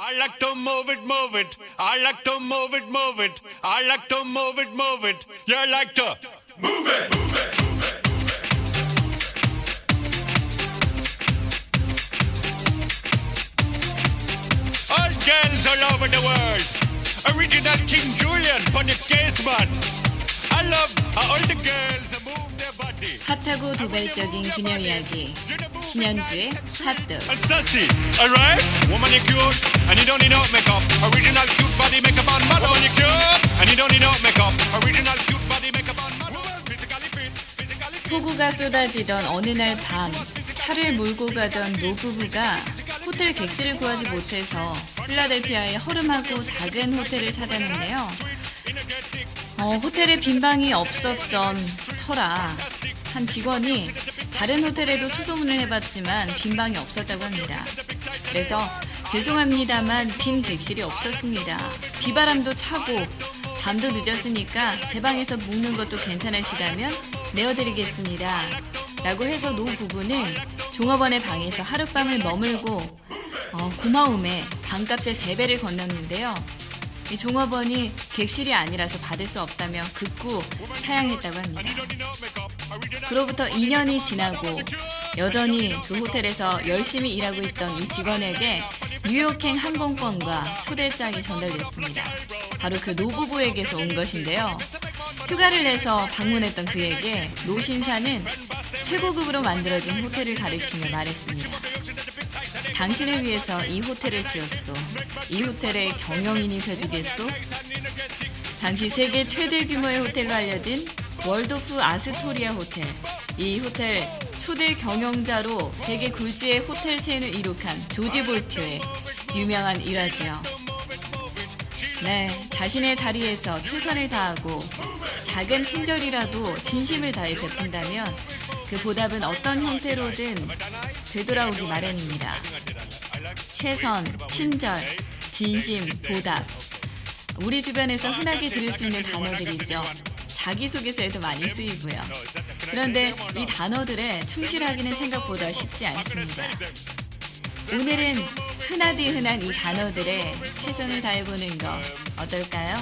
I like to move it, move it. I like to move it, move it. I like to move it, move it. You like to move it, move it. All girls all over the world. Original King Julian, Bunny Caseman. I love 핫하고 도발적인 그녀 이야기 신현주의 핫도. 폭우가 쏟아지던 어느 날 밤 차를 몰고 가던 노부부가 호텔 객실을 구하지 못해서 필라델피아의 허름하고 작은 호텔을 찾았는데요. 어, 호텔에 빈 방이 없었던 터라 한 직원이 다른 호텔에도 수소문을 해봤지만 빈 방이 없었다고 합니다. 그래서 죄송합니다만 빈 객실이 없었습니다. 비바람도 차고 밤도 늦었으니까 제 방에서 묵는 것도 괜찮으시다면 내어드리겠습니다. 라고 해서 노 부부는 종업원의 방에서 하룻밤을 머물고 어, 고마움에 방값의 3배를 건넸는데요. 이 종업원이 객실이 아니라서 받을 수 없다며 극구 사양했다고 합니다. 그로부터 2년이 지나고 여전히 그 호텔에서 열심히 일하고 있던 이 직원에게 뉴욕행 항공권과 초대장이 전달됐습니다. 바로 그 노부부에게서 온 것인데요. 휴가를 내서 방문했던 그에게 노 신사는 최고급으로 만들어진 호텔을 가리키며 말했습니다. 당신을 위해서 이 호텔을 지었소. 이 호텔의 경영인이 되주겠소? 당시 세계 최대 규모의 호텔로 알려진 월도프 아스토리아 호텔. 이 호텔 초대 경영자로 세계 굴지의 호텔 체인을 이룩한 조지 볼트의 유명한 일화지요. 네, 자신의 자리에서 최선을 다하고 작은 친절이라도 진심을 다해 베푼다면 그 보답은 어떤 형태로든 되돌아오기 마련입니다. 최선, 친절, 진심, 보답. 우리 주변에서 흔하게 들을 수 있는 단어들이죠. 자기소개서에도 많이 쓰이고요. 그런데 이 단어들에 충실하기는 생각보다 쉽지 않습니다. 오늘은 흔하디 흔한 이 단어들에 최선을 다해보는 거 어떨까요?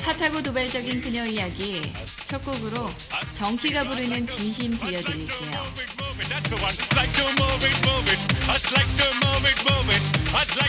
핫하고 도발적인 그녀 이야기 첫 곡으로 정키가 부르는 진심 들려드릴게요. Like to move it, move it. Us like to move it, move it. Us like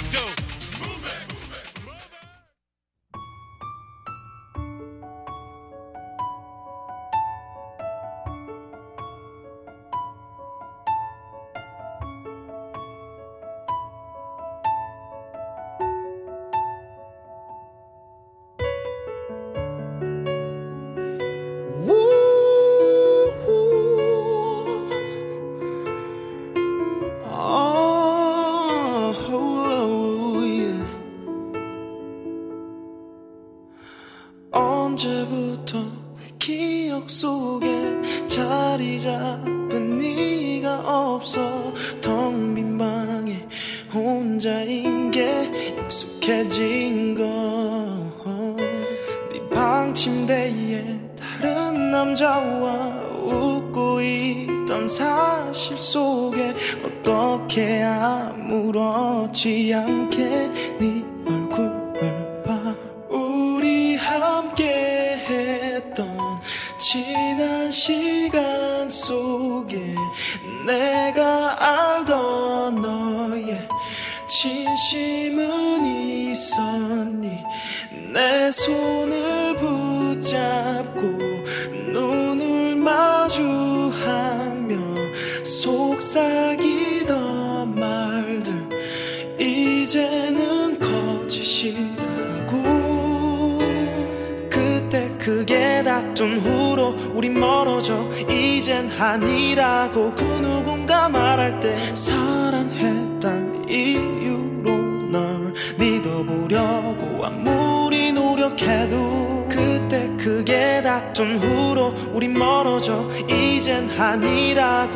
이젠 아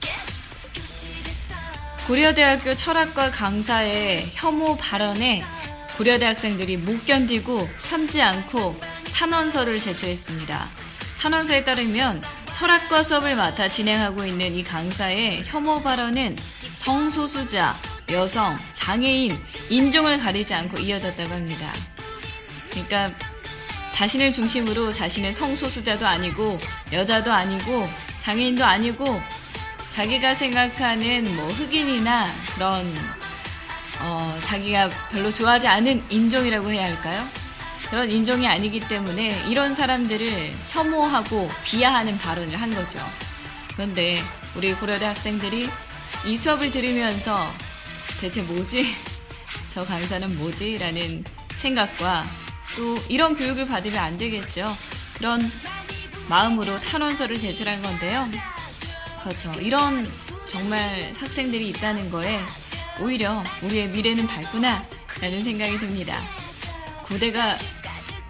겠어. 교실에서 고려대학교 철학과 강사의 혐오 발언에 고려대 학생들이 못 견디고 참지 않고 탄원서를 제출했습니다. 탄원서에 따르면 철학과 수업을 맡아 진행하고 있는 이 강사의 혐오 발언은 성소수자, 여성, 장애인, 인종을 가리지 않고 이어졌다고 합니다. 그러니까 자신을 중심으로 자신은 성소수자도 아니고 여자도 아니고 장애인도 아니고 자기가 생각하는 뭐 흑인이나 그런 어, 자기가 별로 좋아하지 않은 인종이라고 해야 할까요? 그런 인종이 아니기 때문에 이런 사람들을 혐오하고 비하하는 발언을 한 거죠. 그런데 우리 고려대 학생들이 이 수업을 들으면서 대체 뭐지? 저 강사는 뭐지? 라는 생각과 또 이런 교육을 받으면 안 되겠죠. 그런 마음으로 탄원서를 제출한 건데요. 그렇죠. 이런 정말 학생들이 있다는 거에 오히려 우리의 미래는 밝구나 라는 생각이 듭니다. 고대가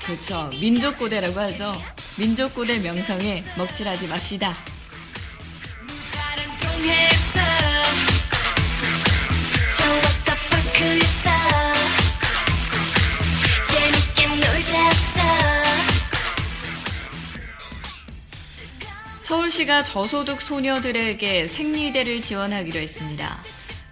그렇죠. 민족 고대라고 하죠. 민족 고대 명성에 먹칠하지 맙시다. 서울시가 저소득 소녀들에게 생리대를 지원하기로 했습니다.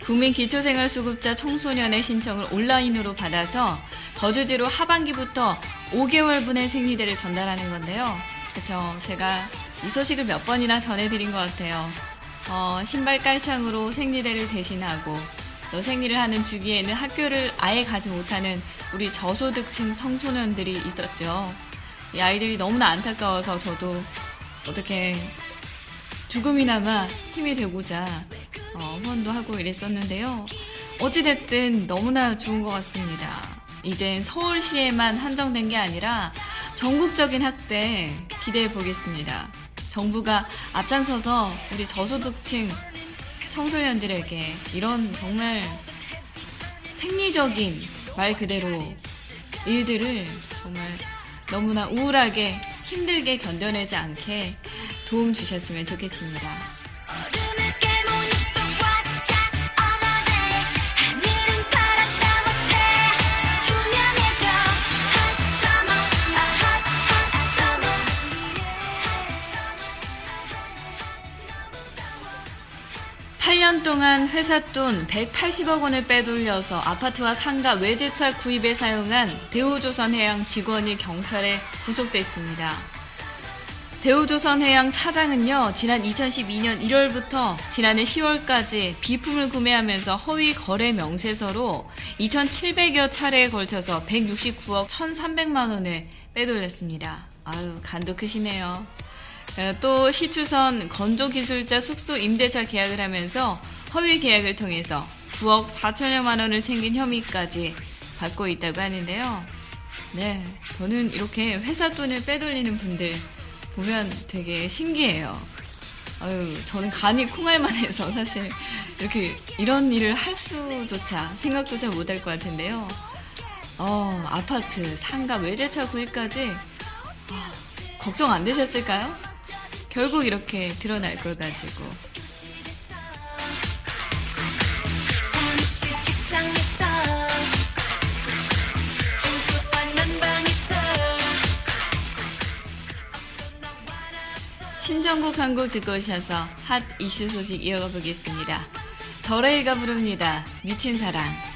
국민기초생활수급자 청소년의 신청을 온라인으로 받아서 거주지로 하반기부터 5개월분의 생리대를 전달하는 건데요. 그쵸. 제가 이 소식을 몇 번이나 전해드린 것 같아요. 어, 신발 깔창으로 생리대를 대신하고 또 생리를 하는 주기에는 학교를 아예 가지 못하는 우리 저소득층 청소년들이 있었죠. 이 아이들이 너무나 안타까워서 저도 어떻게 조금이나마 힘이 되고자 어, 후원도 하고 이랬었는데요. 어찌됐든 너무나 좋은 것 같습니다. 이젠 서울시에만 한정된 게 아니라 전국적인 학대 기대해 보겠습니다. 정부가 앞장서서 우리 저소득층 청소년들에게 이런 정말 생리적인 말 그대로 일들을 정말 너무나 우울하게 힘들게 견뎌내지 않게 도움 주셨으면 좋겠습니다. 8년 동안 회사 돈 180억 원을 빼돌려서 아파트와 상가 외제차 구입에 사용한 대우조선해양 직원이 경찰에 구속됐습니다. 대우조선해양 차장은요, 지난 2012년 1월부터 지난해 10월까지 비품을 구매하면서 허위 거래 명세서로 2,700여 차례에 걸쳐서 169억 1,300만 원을 빼돌렸습니다. 아유, 간도 크시네요. 어, 또 시추선 건조기술자 숙소 임대차 계약을 하면서 허위 계약을 통해서 9억 4천여만 원을 챙긴 혐의까지 받고 있다고 하는데요. 네, 저는 이렇게 회사 돈을 빼돌리는 분들 보면 되게 신기해요. 아유, 저는 간이 콩알만 해서 사실 이렇게 이런 일을 할 수조차 생각조차 못할 것 같은데요. 어, 아파트, 상가, 외제차 구입까지 아, 걱정 안 되셨을까요? 결국 이렇게 드러날 걸 가지고 사무실 책상에서 청소한 난방에서 신청곡 한곡 듣고 오셔서 핫 이슈 소식 이어가 보겠습니다. 더레이가 부릅니다. 미친 사랑.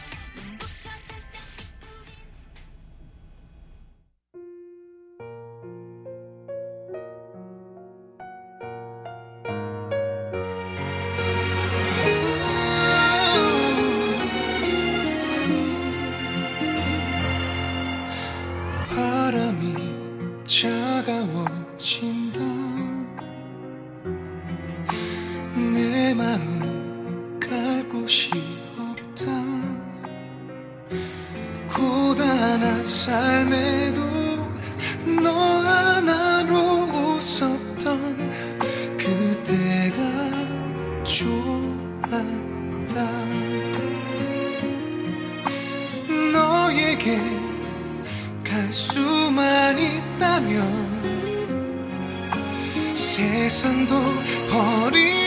곳이 없다. 고단한 삶에도 너 하나로 웃었던 그때가 좋았다. 너에게 갈 수만 있다면 세상도 버리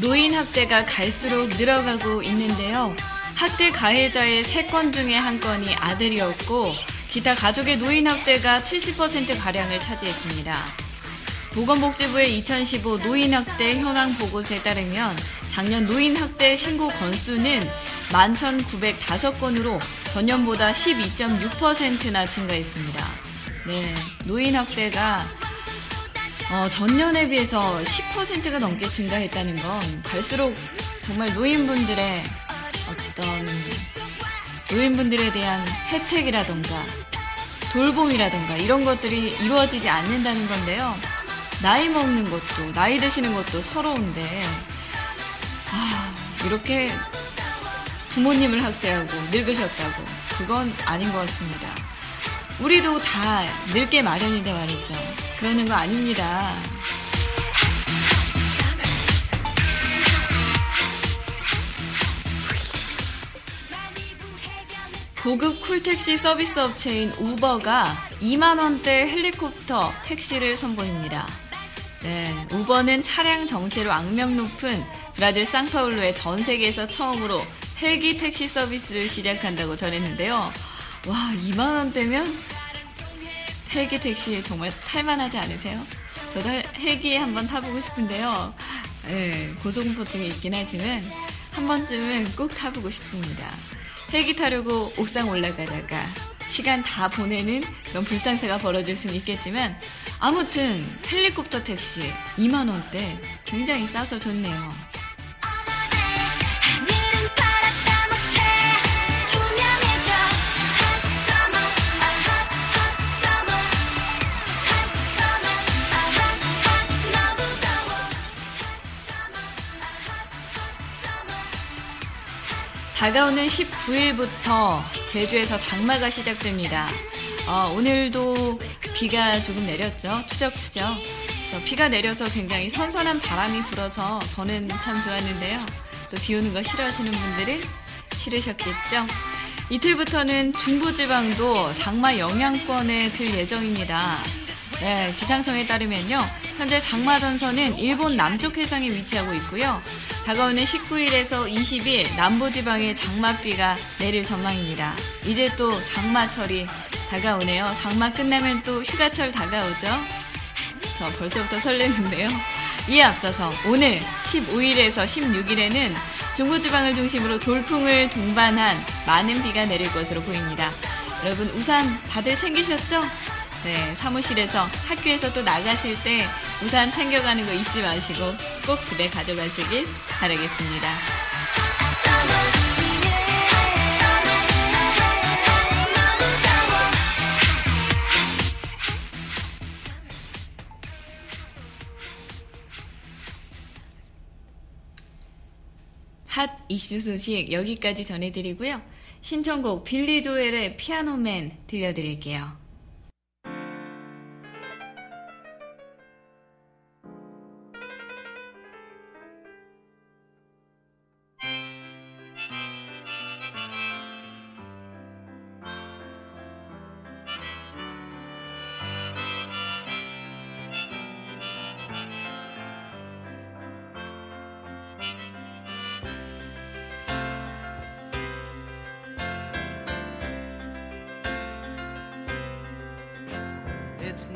노인 학대가 갈수록 늘어가고 있는데요. 학대 가해자의 세 건 중에 한 건이 아들이었고 기타 가족의 노인 학대가 70% 가량을 차지했습니다. 보건복지부의 2015 노인 학대 현황 보고서에 따르면 작년 노인 학대 신고 건수는 11,905건으로 전년보다 12.6%나 증가했습니다. 네, 노인 학대가 어, 전년에 비해서 10%가 넘게 증가했다는 건 갈수록 정말 노인분들의 어떤 노인분들에 대한 혜택이라던가 돌봄이라던가 이런 것들이 이루어지지 않는다는 건데요. 나이 먹는 것도 나이 드시는 것도 서러운데 아, 이렇게 부모님을 학대하고 늙으셨다고 그건 아닌 것 같습니다. 우리도 다 늙게 마련인데 말이죠. 그러는 거 아닙니다. 고급 쿨택시 서비스 업체인 우버가 2만원대 헬리콥터 택시를 선보입니다. 네, 우버는 차량 정체로 악명 높은 브라질 상파울루의 전 세계에서 처음으로 헬기 택시 서비스를 시작한다고 전했는데요. 와, 2만원대면 헬기 택시 정말 탈만하지 않으세요? 저도 헬- 헬기에 한번 타보고 싶은데요. 네, 고소공포증이 있긴 하지만 한 번쯤은 꼭 타보고 싶습니다. 헬기 타려고 옥상 올라가다가 시간 다 보내는 그런 불상사가 벌어질 수는 있겠지만 아무튼 헬리콥터 택시 2만 원대 굉장히 싸서 좋네요. 다가오는 19일부터 제주에서 장마가 시작됩니다. 어, 오늘도 비가 조금 내렸죠. 추적추적. 그래서 비가 내려서 굉장히 선선한 바람이 불어서 저는 참 좋았는데요. 또 비 오는 거 싫어하시는 분들은 싫으셨겠죠. 이틀부터는 중부지방도 장마 영향권에 들 예정입니다. 네, 기상청에 따르면요. 현재 장마 전선은 일본 남쪽 해상에 위치하고 있고요. 다가오는 19일에서 20일 남부지방에 장마비가 내릴 전망입니다. 이제 또 장마철이 다가오네요. 장마 끝나면 또 휴가철 다가오죠. 저 벌써부터 설레는데요. 이에 앞서서 오늘 15일에서 16일에는 중부지방을 중심으로 돌풍을 동반한 많은 비가 내릴 것으로 보입니다. 여러분 우산 다들 챙기셨죠? 네, 사무실에서 학교에서 또 나가실 때 우산 챙겨가는 거 잊지 마시고 꼭 집에 가져가시길 바라겠습니다. 핫 이슈 소식 여기까지 전해드리고요. 신청곡 빌리 조엘의 피아노맨 들려드릴게요.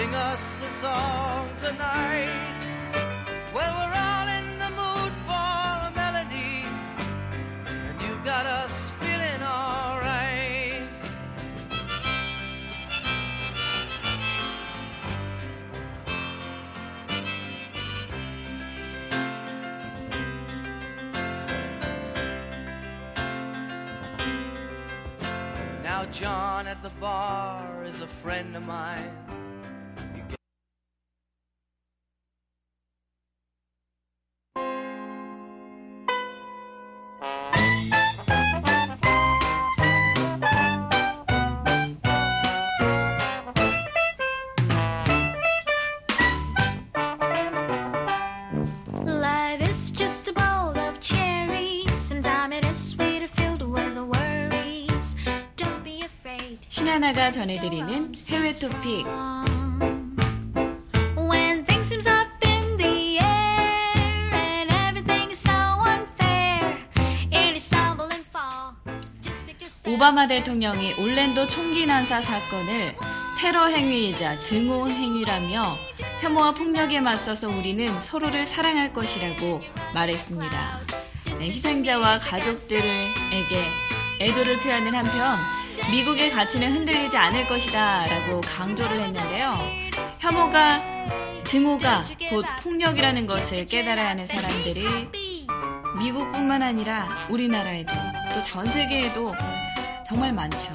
Sing us a song tonight. Well, we're all in the mood for a melody, and you've got us feeling alright. Now, John at the bar is a friend of mine. 신하나가 전해드리는 해외 토픽 When things seems up in the air and everything is so unfair, and you stumble and fall just because. 오바마 대통령이 올랜도 총기 난사 사건을 테러 행위이자 증오 행위라며 혐오와 폭력에 맞서서 우리는 서로를 사랑할 것이라고 말했습니다. 네, 희생자와 가족들에게 애도를 표하는 한편 미국의 가치는 흔들리지 않을 것이다 라고 강조를 했는데요. 혐오가 증오가 곧 폭력이라는 것을 깨달아야 하는 사람들이 미국뿐만 아니라 우리나라에도 또 전 세계에도 정말 많죠.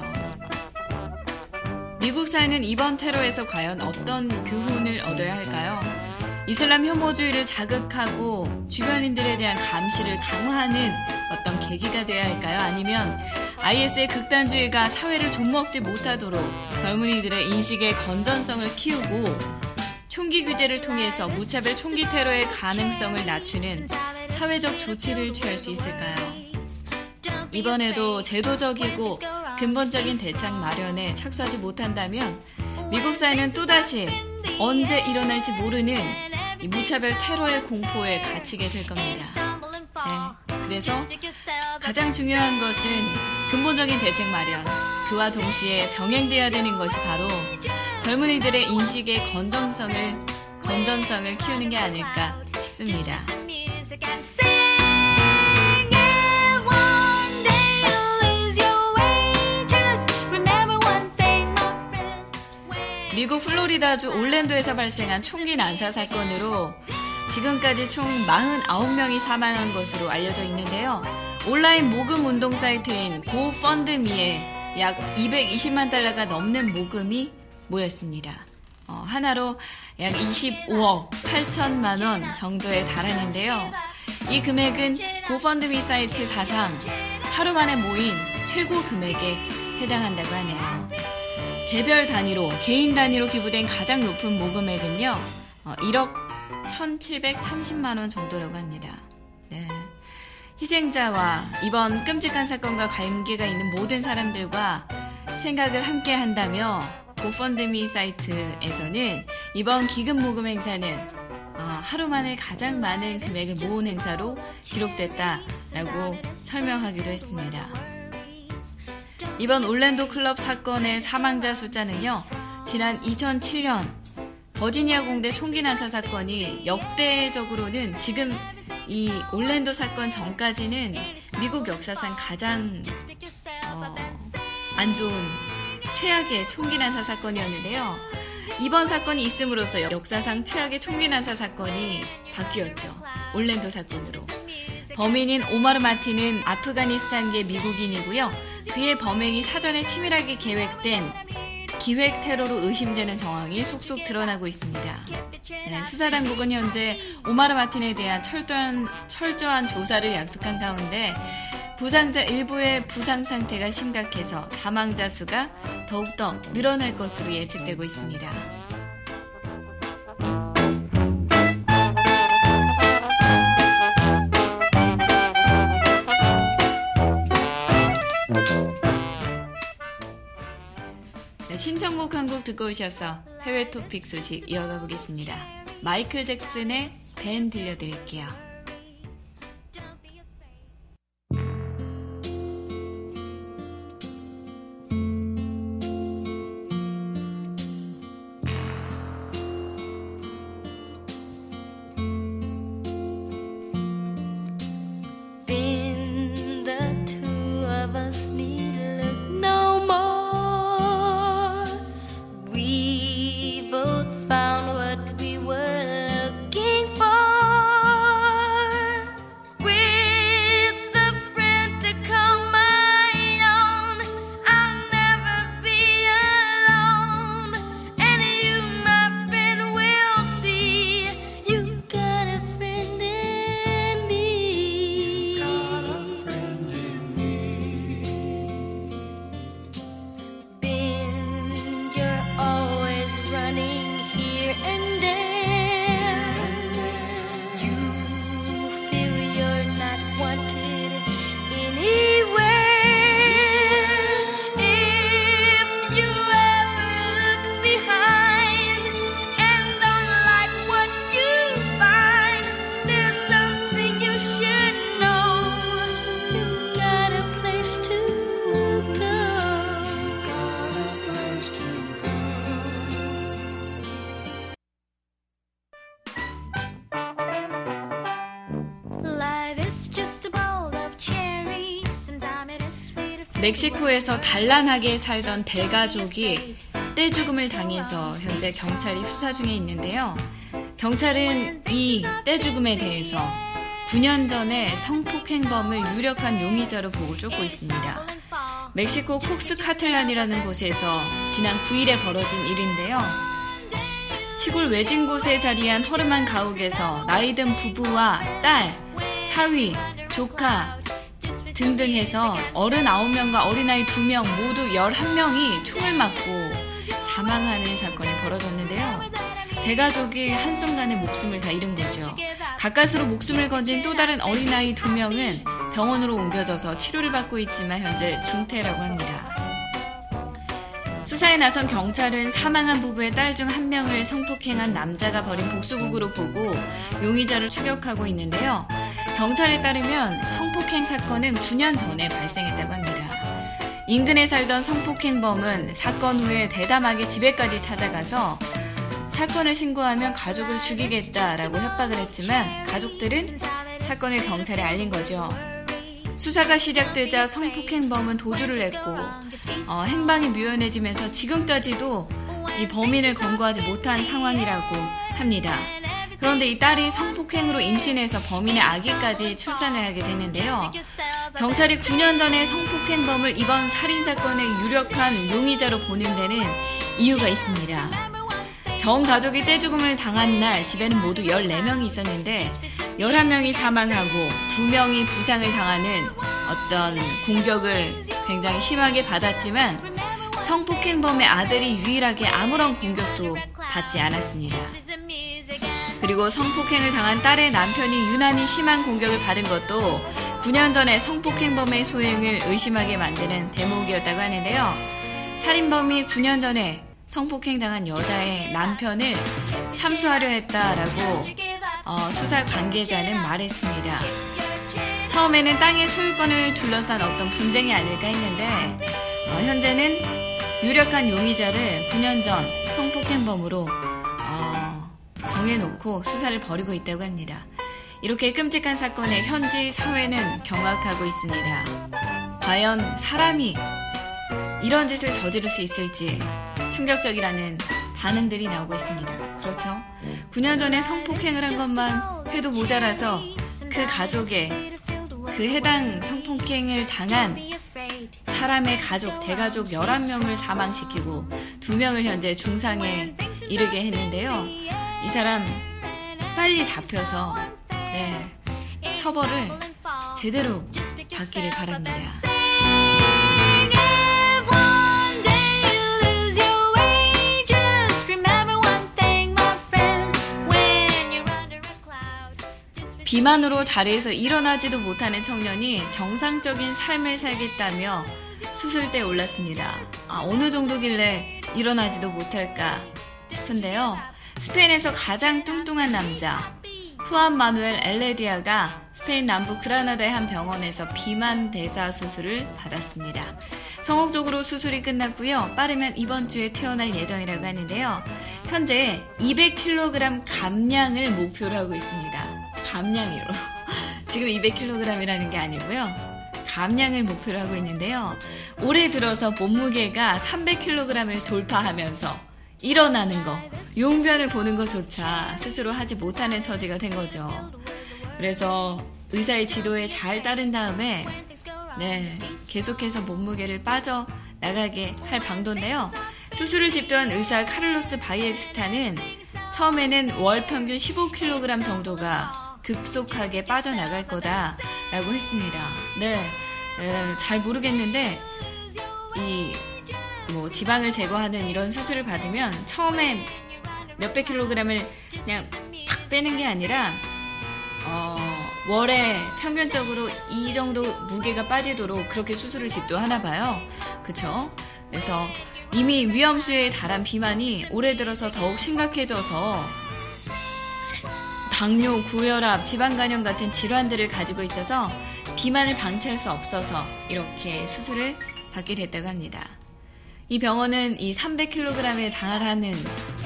미국 사회는 이번 테러에서 과연 어떤 교훈을 얻어야 할까요? 이슬람 혐오주의를 자극하고 주변인들에 대한 감시를 강화하는 어떤 계기가 되어야 할까요? 아니면 IS의 극단주의가 사회를 좀먹지 못하도록 젊은이들의 인식의 건전성을 키우고 총기 규제를 통해서 무차별 총기 테러의 가능성을 낮추는 사회적 조치를 취할 수 있을까요? 이번에도 제도적이고 근본적인 대책 마련에 착수하지 못한다면 미국 사회는 또다시 언제 일어날지 모르는 이 무차별 테러의 공포에 갇히게 될 겁니다. 네, 그래서 가장 중요한 것은 근본적인 대책 마련, 그와 동시에 병행돼야 되는 것이 바로 젊은이들의 인식의 건전성을 건전성을 키우는 게 아닐까 싶습니다. 미국 플로리다주 올랜도에서 발생한 총기 난사 사건으로 지금까지 총 49명이 사망한 것으로 알려져 있는데요. 온라인 모금 운동 사이트인 고펀드미에 약 220만 달러가 넘는 모금이 모였습니다. 어, 하나로 약 25억 8천만 원 정도에 달하는데요. 이 금액은 고펀드미 사이트 사상 하루 만에 모인 최고 금액에 해당한다고 하네요. 개별 단위로, 개인 단위로 기부된 가장 높은 모금액은요, 어, 1억 1,730만 원 정도라고 합니다. 네. 희생자와 이번 끔찍한 사건과 관계가 있는 모든 사람들과 생각을 함께 한다며 고펀드미 사이트에서는 이번 기금 모금 행사는 어, 하루 만에 가장 많은 금액을 모은 행사로 기록됐다라고 설명하기도 했습니다. 이번 올랜도 클럽 사건의 사망자 숫자는요, 지난 2007년 버지니아 공대 총기 난사 사건이 역대적으로는 지금 이 올랜도 사건 전까지는 미국 역사상 가장 어, 안 좋은 최악의 총기 난사 사건이었는데요. 이번 사건이 있음으로써 역사상 최악의 총기 난사 사건이 바뀌었죠. 올랜도 사건으로. 범인인 오마르 마틴은 아프가니스탄계 미국인이고요. 그의 범행이 사전에 치밀하게 계획된 기획 테러로 의심되는 정황이 속속 드러나고 있습니다. 네, 수사당국은 현재 오마르 마틴에 대한 철저한, 철저한 조사를 약속한 가운데 부상자 일부의 부상 상태가 심각해서 사망자 수가 더욱더 늘어날 것으로 예측되고 있습니다. 신청곡 한 곡 듣고 오셔서 해외 토픽 소식 이어가 보겠습니다. 마이클 잭슨의 밴 들려드릴게요. 멕시코에서 단란하게 살던 대가족이 떼죽음을 당해서 현재 경찰이 수사 중에 있는데요. 경찰은 이 떼죽음에 대해서 9년 전에 성폭행범을 유력한 용의자로 보고 쫓고 있습니다. 멕시코 콕스카틀란이라는 곳에서 지난 9일에 벌어진 일인데요. 시골 외진 곳에 자리한 허름한 가옥에서 나이든 부부와 딸, 사위, 조카 등등 해서 어른 9명과 어린아이 2명 모두 11명이 총을 맞고 사망하는 사건이 벌어졌는데요. 대가족이 한순간에 목숨을 다 잃은 거죠. 가까스로 목숨을 건진 또 다른 어린아이 2명은 병원으로 옮겨져서 치료를 받고 있지만 현재 중태라고 합니다. 수사에 나선 경찰은 사망한 부부의 딸 중 한 명을 성폭행한 남자가 벌인 복수국으로 보고 용의자를 추격하고 있는데요. 경찰에 따르면 성폭행 사건은 9년 전에 발생했다고 합니다. 인근에 살던 성폭행범은 사건 후에 대담하게 집에까지 찾아가서 사건을 신고하면 가족을 죽이겠다라고 협박을 했지만 가족들은 사건을 경찰에 알린 거죠. 수사가 시작되자 성폭행범은 도주를 했고 어, 행방이 묘연해지면서 지금까지도 이 범인을 검거하지 못한 상황이라고 합니다. 그런데 이 딸이 성폭행으로 임신해서 범인의 아기까지 출산을 하게 되는데요. 경찰이 9년 전에 성폭행범을 이번 살인사건의 유력한 용의자로 보는 데는 이유가 있습니다. 전 가족이 떼죽음을 당한 날 집에는 모두 14명이 있었는데 11명이 사망하고 2명이 부상을 당하는 어떤 공격을 굉장히 심하게 받았지만 성폭행범의 아들이 유일하게 아무런 공격도 받지 않았습니다. 그리고 성폭행을 당한 딸의 남편이 유난히 심한 공격을 받은 것도 9년 전에 성폭행범의 소행을 의심하게 만드는 대목이었다고 하는데요. 살인범이 9년 전에 성폭행 당한 여자의 남편을 참수하려 했다라고 어, 수사 관계자는 말했습니다. 처음에는 땅의 소유권을 둘러싼 어떤 분쟁이 아닐까 했는데 어, 현재는 유력한 용의자를 9년 전 성폭행범으로 어, 정해놓고 수사를 벌이고 있다고 합니다. 이렇게 끔찍한 사건에 현지 사회는 경악하고 있습니다. 과연 사람이 이런 짓을 저지를 수 있을지 충격적이라는 반응들이 나오고 있습니다. 그렇죠? 9년 전에 성폭행을 한 것만 해도 모자라서 그 가족의 그 해당 성폭행을 당한 사람의 가족, 대가족 11명을 사망시키고 2명을 현재 중상에 이르게 했는데요. 이 사람 빨리 잡혀서 네, 처벌을 제대로 받기를 바랍니다. 비만으로 자리에서 일어나지도 못하는 청년이 정상적인 삶을 살겠다며 수술대에 올랐습니다. 아, 어느 정도길래 일어나지도 못할까 싶은데요. 스페인에서 가장 뚱뚱한 남자, 후안 마누엘 엘레디아가 스페인 남부 그라나다의 한 병원에서 비만 대사 수술을 받았습니다. 성공적으로 수술이 끝났고요. 빠르면 이번 주에 태어날 예정이라고 하는데요. 현재 200kg 감량을 목표로 하고 있습니다. 감량으로. 지금 200kg이라는 게 아니고요. 감량을 목표로 하고 있는데요. 올해 들어서 몸무게가 300kg을 돌파하면서 일어나는 거, 용변을 보는 것조차 스스로 하지 못하는 처지가 된 거죠. 그래서 의사의 지도에 잘 따른 다음에 네, 계속해서 몸무게를 빠져 나가게 할 방도인데요. 수술을 집도한 의사 카를로스 바이에스타는 처음에는 월 평균 15kg 정도가 급속하게 빠져나갈 거다라고 했습니다. 네, 에, 잘 모르겠는데 이 뭐 지방을 제거하는 이런 수술을 받으면 처음에 몇백 킬로그램을 그냥 팍 빼는 게 아니라 어, 월에 평균적으로 이 정도 무게가 빠지도록 그렇게 수술을 집도하나 봐요. 그쵸? 그래서 이미 위험수에 달한 비만이 올해 들어서 더욱 심각해져서 당뇨, 고혈압, 지방간염 같은 질환들을 가지고 있어서 비만을 방치할 수 없어서 이렇게 수술을 받게 됐다고 합니다. 이 병원은 이 300kg에 당하는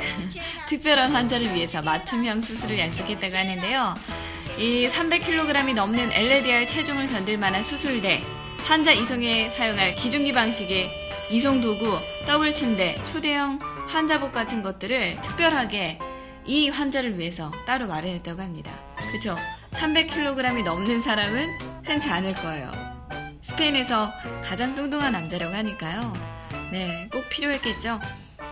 특별한 환자를 위해서 맞춤형 수술을 약속했다고 하는데요. 이 300kg이 넘는 엘레디아의 체중을 견딜 만한 수술대, 환자 이송에 사용할 기중기 방식의 이송 도구, 더블 침대, 초대형 환자복 같은 것들을 특별하게 이 환자를 위해서 따로 마련했다고 합니다. 그쵸? 300kg이 넘는 사람은 흔치 않을 거예요. 스페인에서 가장 뚱뚱한 남자라고 하니까요. 네, 꼭 필요했겠죠?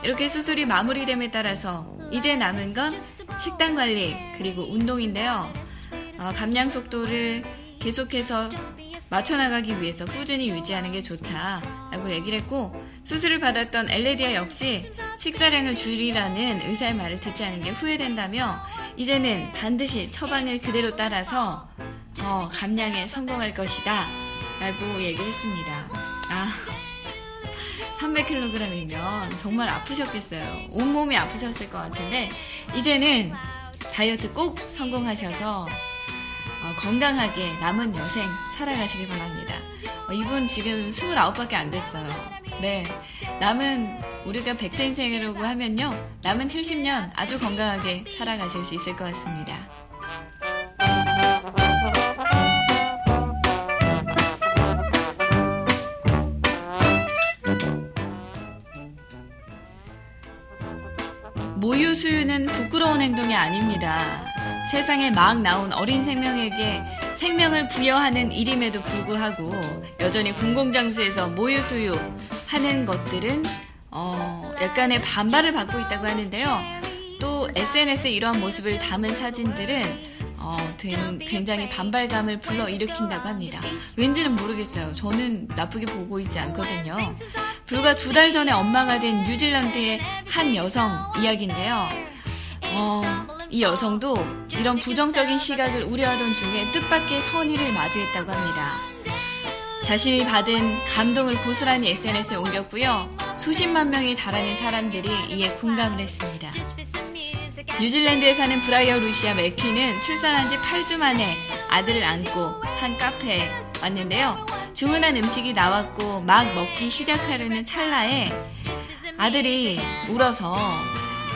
이렇게 수술이 마무리됨에 따라서 이제 남은 건 식단 관리 그리고 운동인데요. 어, 감량 속도를 계속해서 맞춰나가기 위해서 꾸준히 유지하는 게 좋다라고 얘기를 했고 수술을 받았던 엘레디아 역시 식사량을 줄이라는 의사의 말을 듣지 않은 게 후회된다며 이제는 반드시 처방을 그대로 따라서 어, 감량에 성공할 것이다 라고 얘기했습니다. 아 300kg이면 정말 아프셨겠어요. 온몸이 아프셨을 것 같은데 이제는 다이어트 꼭 성공하셔서 어, 건강하게 남은 여생 살아가시길 바랍니다. 어, 이분 지금 29밖에 안 됐어요. 네. 남은 우리가 100세 인생이라고 하면요. 남은 70년 아주 건강하게 살아가실 수 있을 것 같습니다. 수유는 부끄러운 행동이 아닙니다. 세상에 막 나온 어린 생명에게 생명을 부여하는 일임에도 불구하고 여전히 공공장소에서 모유 수유 하는 것들은 어, 약간의 반발을 받고 있다고 하는데요. 또 SNS에 이러한 모습을 담은 사진들은 어, 된- 굉장히 반발감을 불러일으킨다고 합니다. 왠지는 모르겠어요. 저는 나쁘게 보고 있지 않거든요. 불과 두 달 전에 엄마가 된 뉴질랜드의 한 여성 이야기인데요. 어, 이 여성도 이런 부정적인 시각을 우려하던 중에 뜻밖의 선의를 마주했다고 합니다. 자신이 받은 감동을 고스란히 SNS에 옮겼고요. 수십만 명이 달하는 사람들이 이에 공감을 했습니다. 뉴질랜드에 사는 브라이어 루시아 맥퀴는 출산한 지 8주 만에 아들을 안고 한 카페에 왔는데요. 주문한 음식이 나왔고 막 먹기 시작하려는 찰나에 아들이 울어서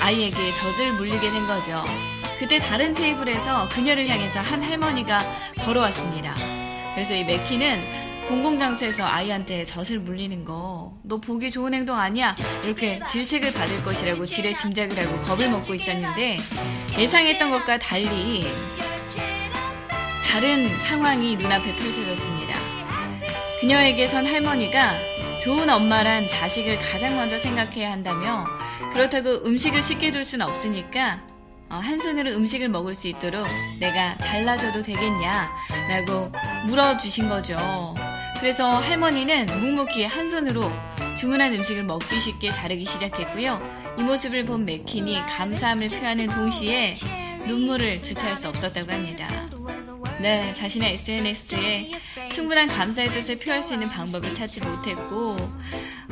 아이에게 젖을 물리게 된 거죠. 그때 다른 테이블에서 그녀를 향해서 한 할머니가 걸어왔습니다. 그래서 이 맥키는 공공장소에서 아이한테 젖을 물리는 거, 너 보기 좋은 행동 아니야? 이렇게 질책을 받을 것이라고 지레 짐작을 하고 겁을 먹고 있었는데, 예상했던 것과 달리 다른 상황이 눈앞에 펼쳐졌습니다. 그녀에게선 할머니가 좋은 엄마란 자식을 가장 먼저 생각해야 한다며 그렇다고 음식을 쉽게 둘 수는 없으니까 어, 한 손으로 음식을 먹을 수 있도록 내가 잘라줘도 되겠냐? 라고 물어주신 거죠. 그래서 할머니는 묵묵히 한 손으로 주문한 음식을 먹기 쉽게 자르기 시작했고요. 이 모습을 본 맥킨이 감사함을 표하는 동시에 눈물을 주체할 수 없었다고 합니다. 네, 자신의 SNS에 충분한 감사의 뜻을 표할 수 있는 방법을 찾지 못했고,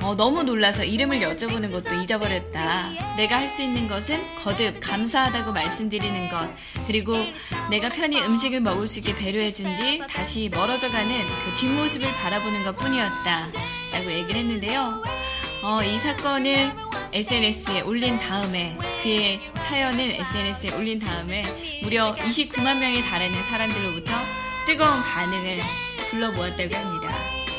어, 너무 놀라서 이름을 여쭤보는 것도 잊어버렸다. 내가 할 수 있는 것은 거듭 감사하다고 말씀드리는 것, 그리고 내가 편히 음식을 먹을 수 있게 배려해준 뒤 다시 멀어져가는 그 뒷모습을 바라보는 것 뿐이었다. 라고 얘기를 했는데요. 어, 이 사건을 SNS에 올린 다음에 그의 사연을 SNS에 올린 다음에 무려 29만 명에 달하는 사람들로부터 뜨거운 반응을 불러 모았다고 합니다.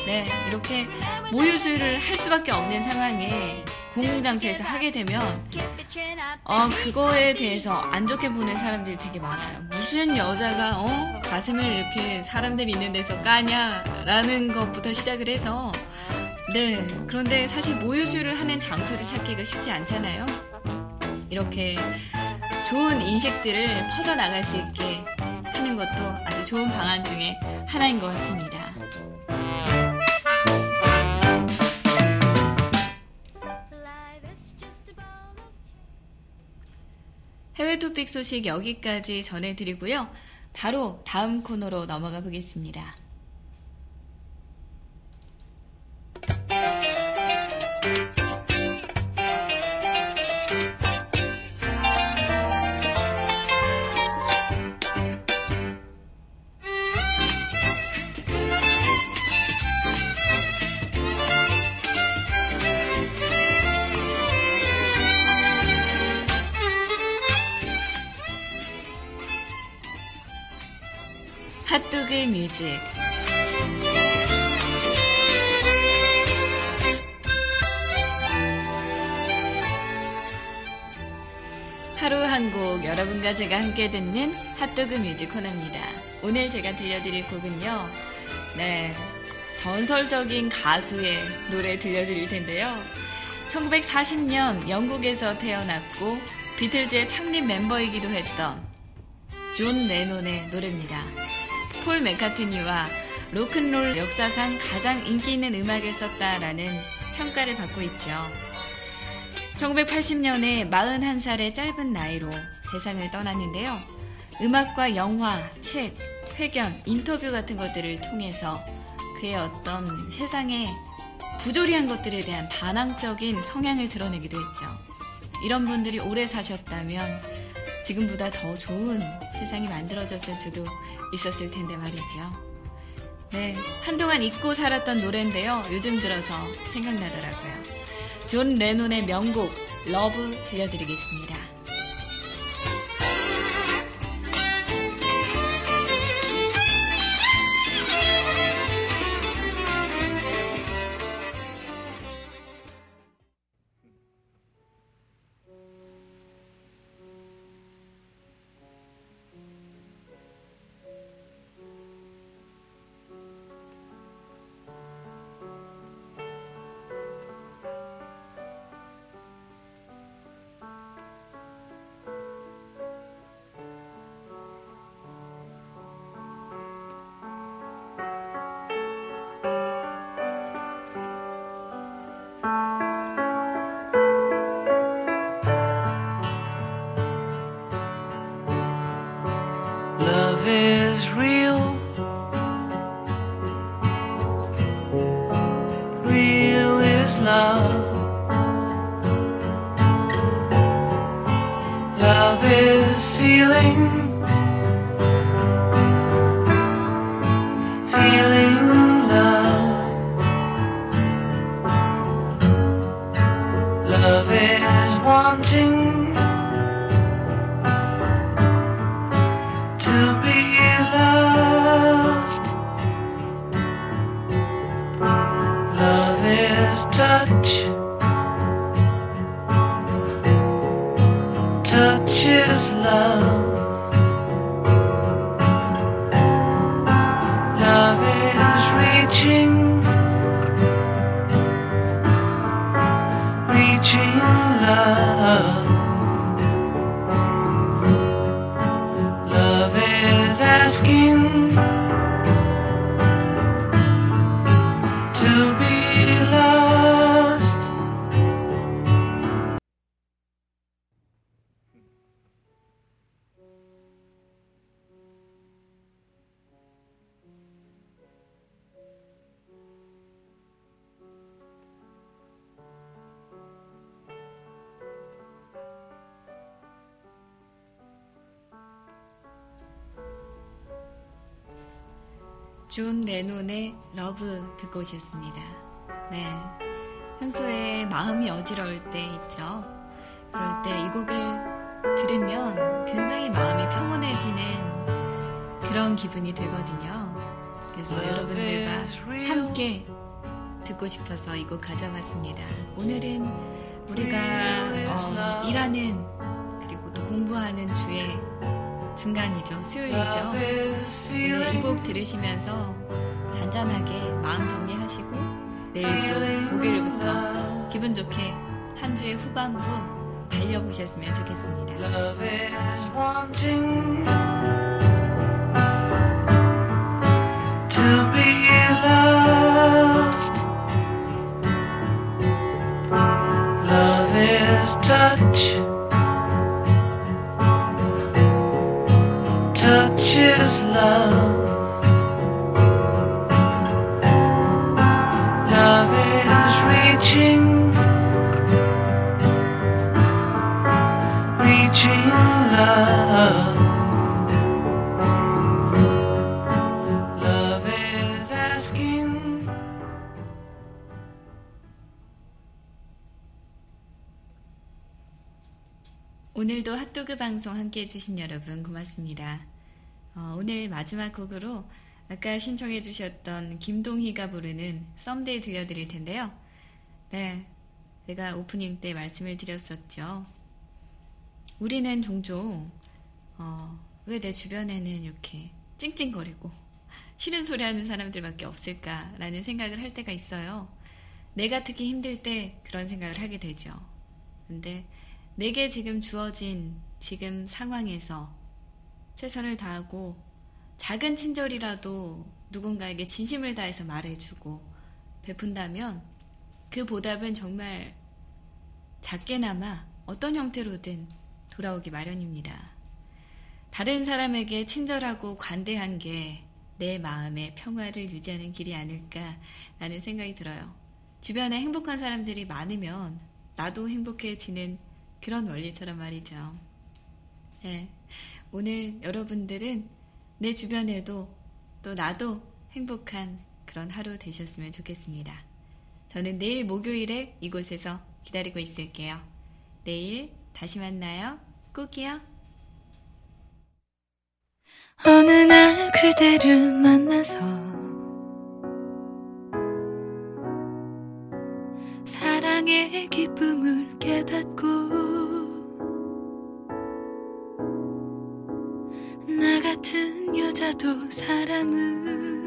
네, 이렇게 모유수유를 할 수밖에 없는 상황에 공공장소에서 하게 되면 어 그거에 대해서 안 좋게 보는 사람들이 되게 많아요. 무슨 여자가 어 가슴을 이렇게 사람들이 있는 데서 까냐라는 것부터 시작을 해서 네 그런데 사실 모유 수유를 하는 장소를 찾기가 쉽지 않잖아요. 이렇게 좋은 인식들을 퍼져 나갈 수 있게 하는 것도 아주 좋은 방안 중에 하나인 것 같습니다. 해외 토픽 소식 여기까지 전해드리고요. 바로 다음 코너로 넘어가 보겠습니다. 핫도그 뮤직 하루 한 곡 여러분과 제가 함께 듣는 핫도그 뮤직 코너입니다. 오늘 제가 들려드릴 곡은요. 네. 전설적인 가수의 노래 들려드릴 텐데요. 1940년 영국에서 태어났고 비틀즈의 창립 멤버이기도 했던 존 레논의 노래입니다. 폴 맥카트니와 로큰롤 역사상 가장 인기 있는 음악을 썼다라는 평가를 받고 있죠. 1980년에 41살의 짧은 나이로 세상을 떠났는데요. 음악과 영화, 책, 회견, 인터뷰 같은 것들을 통해서 그의 어떤 세상의 부조리한 것들에 대한 반항적인 성향을 드러내기도 했죠. 이런 분들이 오래 사셨다면 지금보다 더 좋은 세상이 만들어졌을 수도 있었을 텐데 말이죠. 네, 한동안 잊고 살았던 노래인데요. 요즘 들어서 생각나더라고요. 존 레논의 명곡 Love 들려드리겠습니다. 존 레논의 Love 듣고 오셨습니다. 네. 평소에 마음이 어지러울 때 있죠. 그럴 때 이 곡을 들으면 굉장히 마음이 평온해지는 그런 기분이 들거든요. 그래서 여러분들과 함께 듣고 싶어서 이 곡 가져왔습니다. 오늘은 우리가 어, 일하는 그리고 또 공부하는 주의 중간이죠. 수요일이죠. 이 곡 들으시면서 잔잔하게 마음 정리하시고 내일 또 목요일부터 기분 좋게 한 주의 후반부 달려보셨으면 좋겠습니다. Love 방송 함께 해주신 여러분 고맙습니다. 어, 오늘 마지막 곡으로 아까 신청해 주셨던 김동희가 부르는 썸데이 들려드릴 텐데요. 네, 제가 오프닝 때 말씀을 드렸었죠. 우리는 종종 어, 왜 내 주변에는 이렇게 찡찡거리고 싫은 소리 하는 사람들밖에 없을까라는 생각을 할 때가 있어요. 내가 특히 힘들 때 그런 생각을 하게 되죠. 근데 내게 지금 주어진 지금 상황에서 최선을 다하고 작은 친절이라도 누군가에게 진심을 다해서 말해주고 베푼다면 그 보답은 정말 작게나마 어떤 형태로든 돌아오기 마련입니다. 다른 사람에게 친절하고 관대한 게 내 마음의 평화를 유지하는 길이 아닐까라는 생각이 들어요. 주변에 행복한 사람들이 많으면 나도 행복해지는 그런 원리처럼 말이죠. 네. 오늘 여러분들은 내 주변에도 또 나도 행복한 그런 하루 되셨으면 좋겠습니다. 저는 내일 목요일에 이곳에서 기다리고 있을게요. 내일 다시 만나요. 꼭이요. 어느 날 그대를 만나서 사랑의 기쁨을 깨닫고 여자도 사랑을